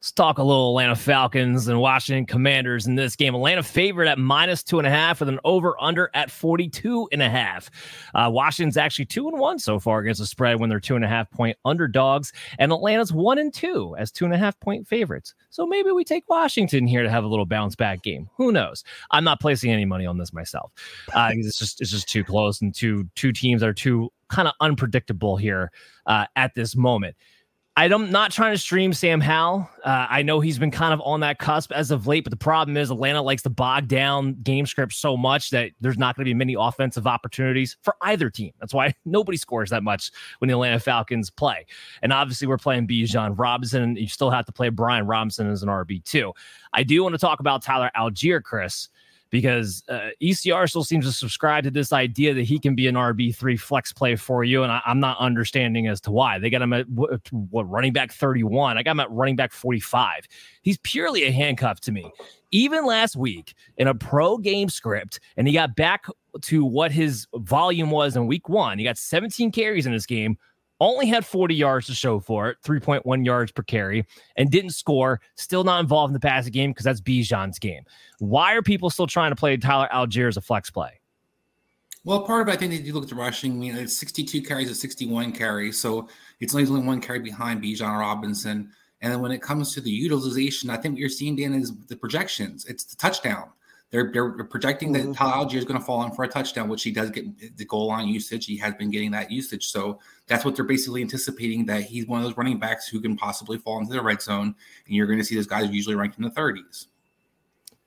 Let's talk a little Atlanta Falcons and Washington Commanders in this game. Atlanta favored at minus two and a half with an over under at 42 and a half. Uh, Washington's actually two and one so far against the spread when they're two and a half point underdogs, and Atlanta's one and two as two and a half point favorites. So maybe we take Washington here to have a little bounce back game. Who knows? I'm not placing any money on this myself. Uh, it's just it's just too close and two two teams are too kind of unpredictable here uh, at this moment. I'm not trying to stream Sam Howell. Uh, I know he's been kind of on that cusp as of late, but the problem is Atlanta likes to bog down game script so much that there's not going to be many offensive opportunities for either team. That's why nobody scores that much when the Atlanta Falcons play. And obviously, we're playing Bijan Robinson. You still have to play Brian Robinson as an RB too. I do want to talk about Tyler Allgeier, Chris because uh, ECR still seems to subscribe to this idea that he can be an RB3 flex play for you. And I, am not understanding as to why. They got him at what, running back 31. I got him at running back 45. He's purely a handcuff to me. Even last week in a pro game script, and he got back to what his volume was in week one. He got 17 carries in this game, only had 40 yards to show for it, 3.1 yards per carry, and didn't score. Still not involved in the passing game because that's Bijan's game. Why are people still trying to play Tyler Allgeier as a flex play? Well, part of it, I think, if you look at the rushing, I mean, it's 62 carries to 61 carries. So it's only one carry behind Bijan Robinson. And then when it comes to the utilization, I think what you're seeing, Dan, is the projections. It's the touchdown. They're, they're projecting that mm-hmm. Tyler Allgeier is going to fall in for a touchdown, which he does get the goal line usage. He has been getting that usage. So that's what they're basically anticipating that he's one of those running backs who can possibly fall into the red zone. And you're going to see those guys usually ranked in the 30s.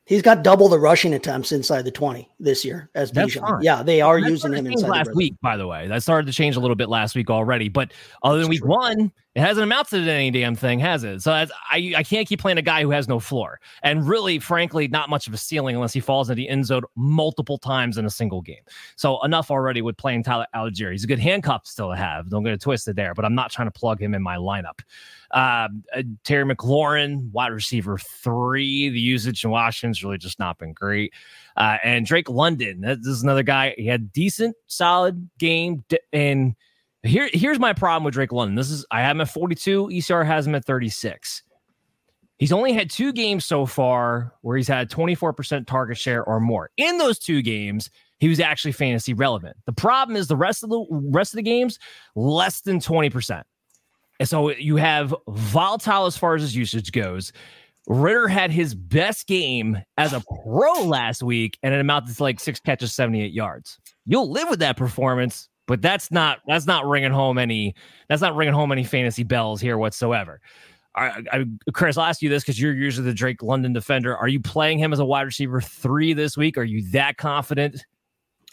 He's got double the rushing attempts inside the 20 this year as Bijan. Yeah, they are using him inside last week, by the way. That started to change a little bit last week already. But other than That's week true. one, it hasn't amounted to any damn thing, has it? So I, I can't keep playing a guy who has no floor. And really, frankly, not much of a ceiling unless he falls into the end zone multiple times in a single game. So enough already with playing Tyler Allgeier. He's a good handcuff still to have. Don't get it twisted there, but I'm not trying to plug him in my lineup. Um, uh, Terry McLaurin, wide receiver three. The usage in Washington's really just not been great. Uh, and Drake London, this is another guy. He had decent, solid game. And here, here's my problem with Drake London. This is I have him at 42. ECR has him at 36. He's only had two games so far where he's had 24% target share or more. In those two games, he was actually fantasy relevant. The problem is the rest of the rest of the games less than 20%. And so you have volatile as far as his usage goes. Ridder had his best game as a pro last week, and it amounted to like six catches, 78 yards. You'll live with that performance, but that's not that's not ringing home any that's not ringing home any fantasy bells here whatsoever. I, I, Chris, I'll ask you this because you're usually the Drake London defender. Are you playing him as a wide receiver three this week? Are you that confident?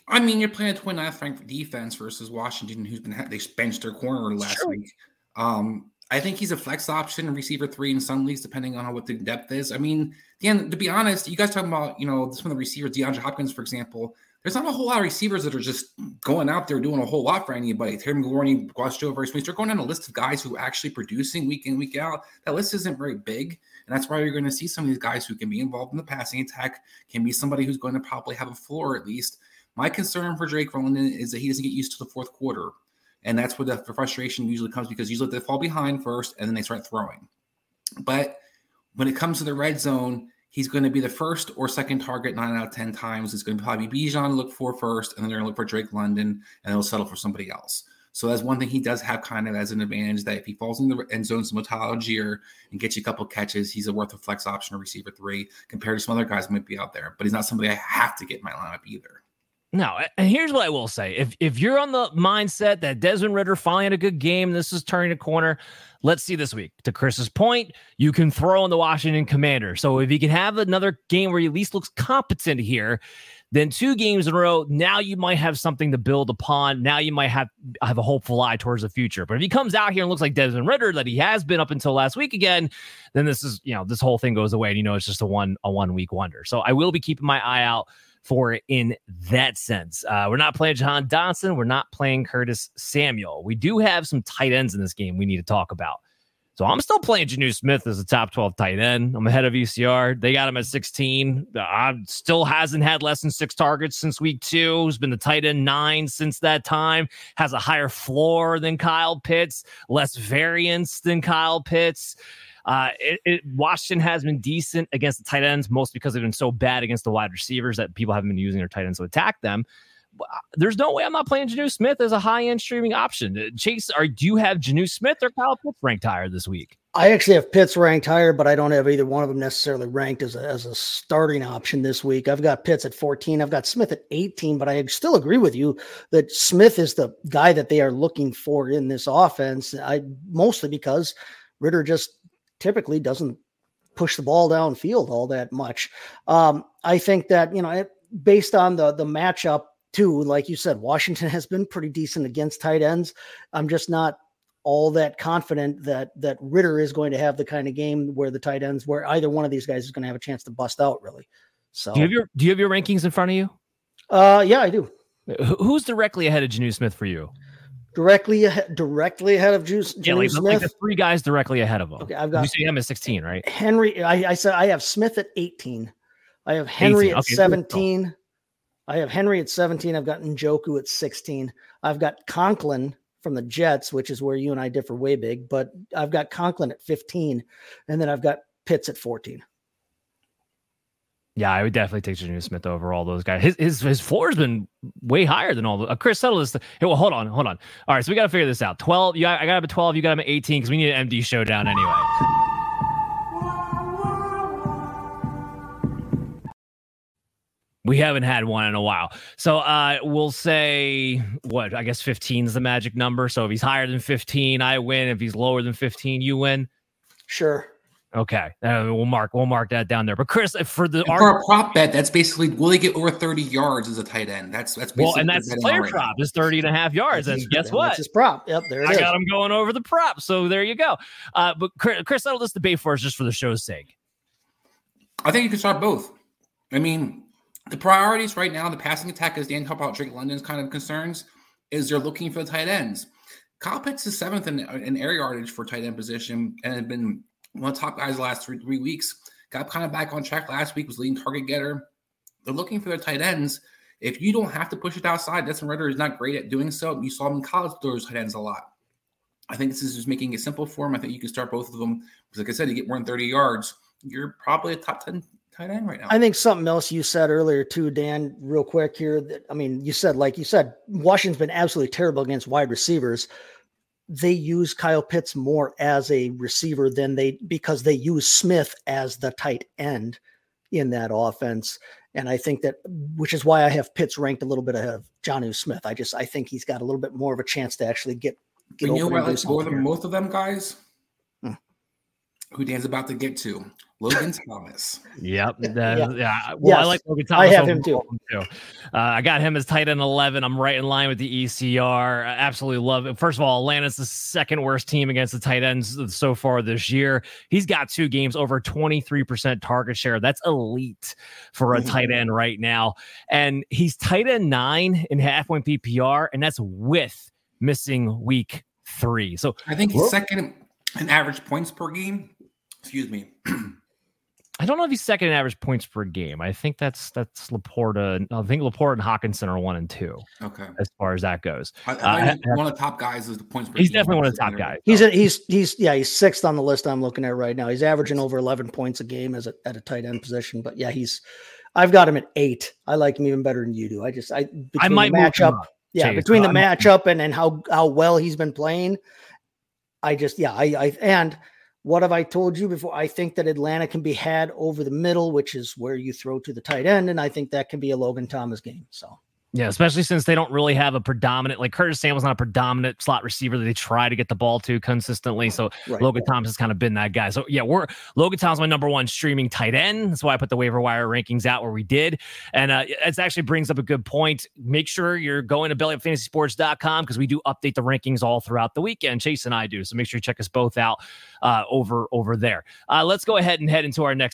I mean, you're playing a 29th ranked defense versus Washington, who's been they benched their corner last sure. week. Um, I think he's a flex option, receiver three in some leagues, depending on how what the depth is. I mean, again, to be honest, you guys talking about, you know, some of the receivers, DeAndre Hopkins, for example, there's not a whole lot of receivers that are just going out there doing a whole lot for anybody. Terry McLaurin, Guacho, very Smith, they're going on a list of guys who are actually producing week in, week out. That list isn't very big. And that's why you're going to see some of these guys who can be involved in the passing attack, can be somebody who's going to probably have a floor at least. My concern for Drake London is that he doesn't get used to the fourth quarter. And that's where the frustration usually comes because usually they fall behind first and then they start throwing. But when it comes to the red zone, he's going to be the first or second target nine out of 10 times. It's going to probably be Bijan look for first, and then they're going to look for Drake London, and they'll settle for somebody else. So that's one thing he does have kind of as an advantage that if he falls in the end zone some or and gets you a couple catches, he's a worth a flex option or receiver three compared to some other guys might be out there. But he's not somebody I have to get in my lineup either. No, and here's what I will say: if if you're on the mindset that Desmond Ridder finally had a good game, this is turning a corner. Let's see this week. To Chris's point, you can throw in the Washington Commander. So if he can have another game where he at least looks competent here, then two games in a row, now you might have something to build upon. Now you might have have a hopeful eye towards the future. But if he comes out here and looks like Desmond Ridder that he has been up until last week again, then this is you know this whole thing goes away, and you know it's just a one a one week wonder. So I will be keeping my eye out for it in that sense. Uh, we're not playing Jahan Dotson. We're not playing Curtis Samuel. We do have some tight ends in this game we need to talk about. So I'm still playing Jonnu Smith as a top 12 tight end. I'm ahead of ECR. They got him at 16. I still hasn't had less than six targets since week two. He's been the tight end nine since that time. Has a higher floor than Kyle Pitts, less variance than Kyle Pitts. Uh, it, it, Washington has been decent against the tight ends, most because they've been so bad against the wide receivers that people haven't been using their tight ends to attack them. Uh, there's no way I'm not playing Jonnu Smith as a high end streaming option. Uh, Chase, are do you have Jonnu Smith or Kyle Pitts ranked higher this week? I actually have Pitts ranked higher, but I don't have either one of them necessarily ranked as a, as a starting option this week. I've got Pitts at 14. I've got Smith at 18, but I still agree with you that Smith is the guy that they are looking for in this offense. I mostly because Ridder just typically doesn't push the ball downfield all that much. Um, I think that you know, based on the the matchup too, like you said, Washington has been pretty decent against tight ends. I'm just not all that confident that that Ridder is going to have the kind of game where the tight ends, where either one of these guys is going to have a chance to bust out. Really. So, do you have your do you have your rankings in front of you? Uh, yeah, I do. Who's directly ahead of Jonnu Smith for you? Directly ahead, directly ahead of Juice. Yeah, like, Smith. Like the three guys directly ahead of him. Okay, I've got. You say him at sixteen, right? Henry. I, I, said I have Smith at eighteen. I have Henry at okay, seventeen. I have Henry at seventeen. I've got Njoku at sixteen. I've got Conklin from the Jets, which is where you and I differ way big. But I've got Conklin at fifteen, and then I've got Pitts at fourteen. Yeah, I would definitely take Jonnu Smith over all those guys. His his his floor's been way higher than all the uh, Chris settle this. Hey, well, hold on, hold on. All right, so we got to figure this out. Twelve, you got, I got him at twelve. You got him at eighteen because we need an MD showdown anyway. We haven't had one in a while. So uh, we'll say what I guess 15 is the magic number. So if he's higher than 15, I win. If he's lower than 15, you win. Sure. Okay, uh, we'll mark we'll mark that down there. But Chris, for the for a prop bet, that's basically will he get over 30 yards as a tight end? That's that's well, and that's the player prop is 30 and a half yards. and guess what? That's his prop. Yep, there I is. got him going over the prop. So there you go. Uh, but Chris, Chris, settle this debate for us just for the show's sake. I think you can start both. I mean, the priorities right now, the passing attack, as Dan talked about Drake London's kind of concerns, is they're looking for the tight ends. Kyle Pitts is seventh in, in air yardage for tight end position and had been one of the top guys the last three, three weeks. Got kind of back on track last week, was leading target getter. They're looking for their tight ends. If you don't have to push it outside, Desmond Ridder is not great at doing so. You saw him in college throws tight ends a lot. I think this is just making it simple for him. I think you can start both of them. Because like I said, you get more than 30 yards, you're probably a top 10 tight end right now. I think something else you said earlier too, Dan, real quick here. That I mean, you said, like you said, Washington's been absolutely terrible against wide receivers they use Kyle Pitts more as a receiver than they because they use Smith as the tight end in that offense. And I think that which is why I have Pitts ranked a little bit ahead of Jonnu Smith. I just I think he's got a little bit more of a chance to actually get get you know what like both of, both of them guys. Who Dan's about to get to. Logan Thomas. Yep. That, yeah. yeah. Well, yes. I like Logan Thomas. I have him too. too. Uh, I got him as tight end 11. I'm right in line with the ECR. I absolutely love it. First of all, Atlanta's the second worst team against the tight ends so far this year. He's got two games over 23% target share. That's elite for a tight end right now. And he's tight end nine in half point PPR, and that's with missing week three. So I think he's second in average points per game. Excuse me. I don't know if he's second in average points per game. I think that's that's LaPorta. I think LaPorta and Hockenson are one and two. Okay. As far as that goes, I, I uh, one of the top guys is the points per. He's definitely one of the top guys. He's a, he's he's yeah he's sixth on the list I'm looking at right now. He's averaging over 11 points a game as a, at a tight end position. But yeah, he's I've got him at eight. I like him even better than you do. I just I I might match up. Yeah, Chase, between the matchup and and how how well he's been playing, I just yeah I I and what have I told you before? I think that Atlanta can be had over the middle, which is where you throw to the tight end, and I think that can be a Logan Thomas game. So yeah, especially since they don't really have a predominant like Curtis Samuel's not a predominant slot receiver that they try to get the ball to consistently. So right. Logan Thomas has kind of been that guy. So yeah, we're Logan Thomas my number one streaming tight end. That's why I put the waiver wire rankings out where we did. And uh, it actually brings up a good point. Make sure you're going to bellyupfantasysports.com because we do update the rankings all throughout the weekend. Chase and I do. So make sure you check us both out uh, over over there. Uh, let's go ahead and head into our next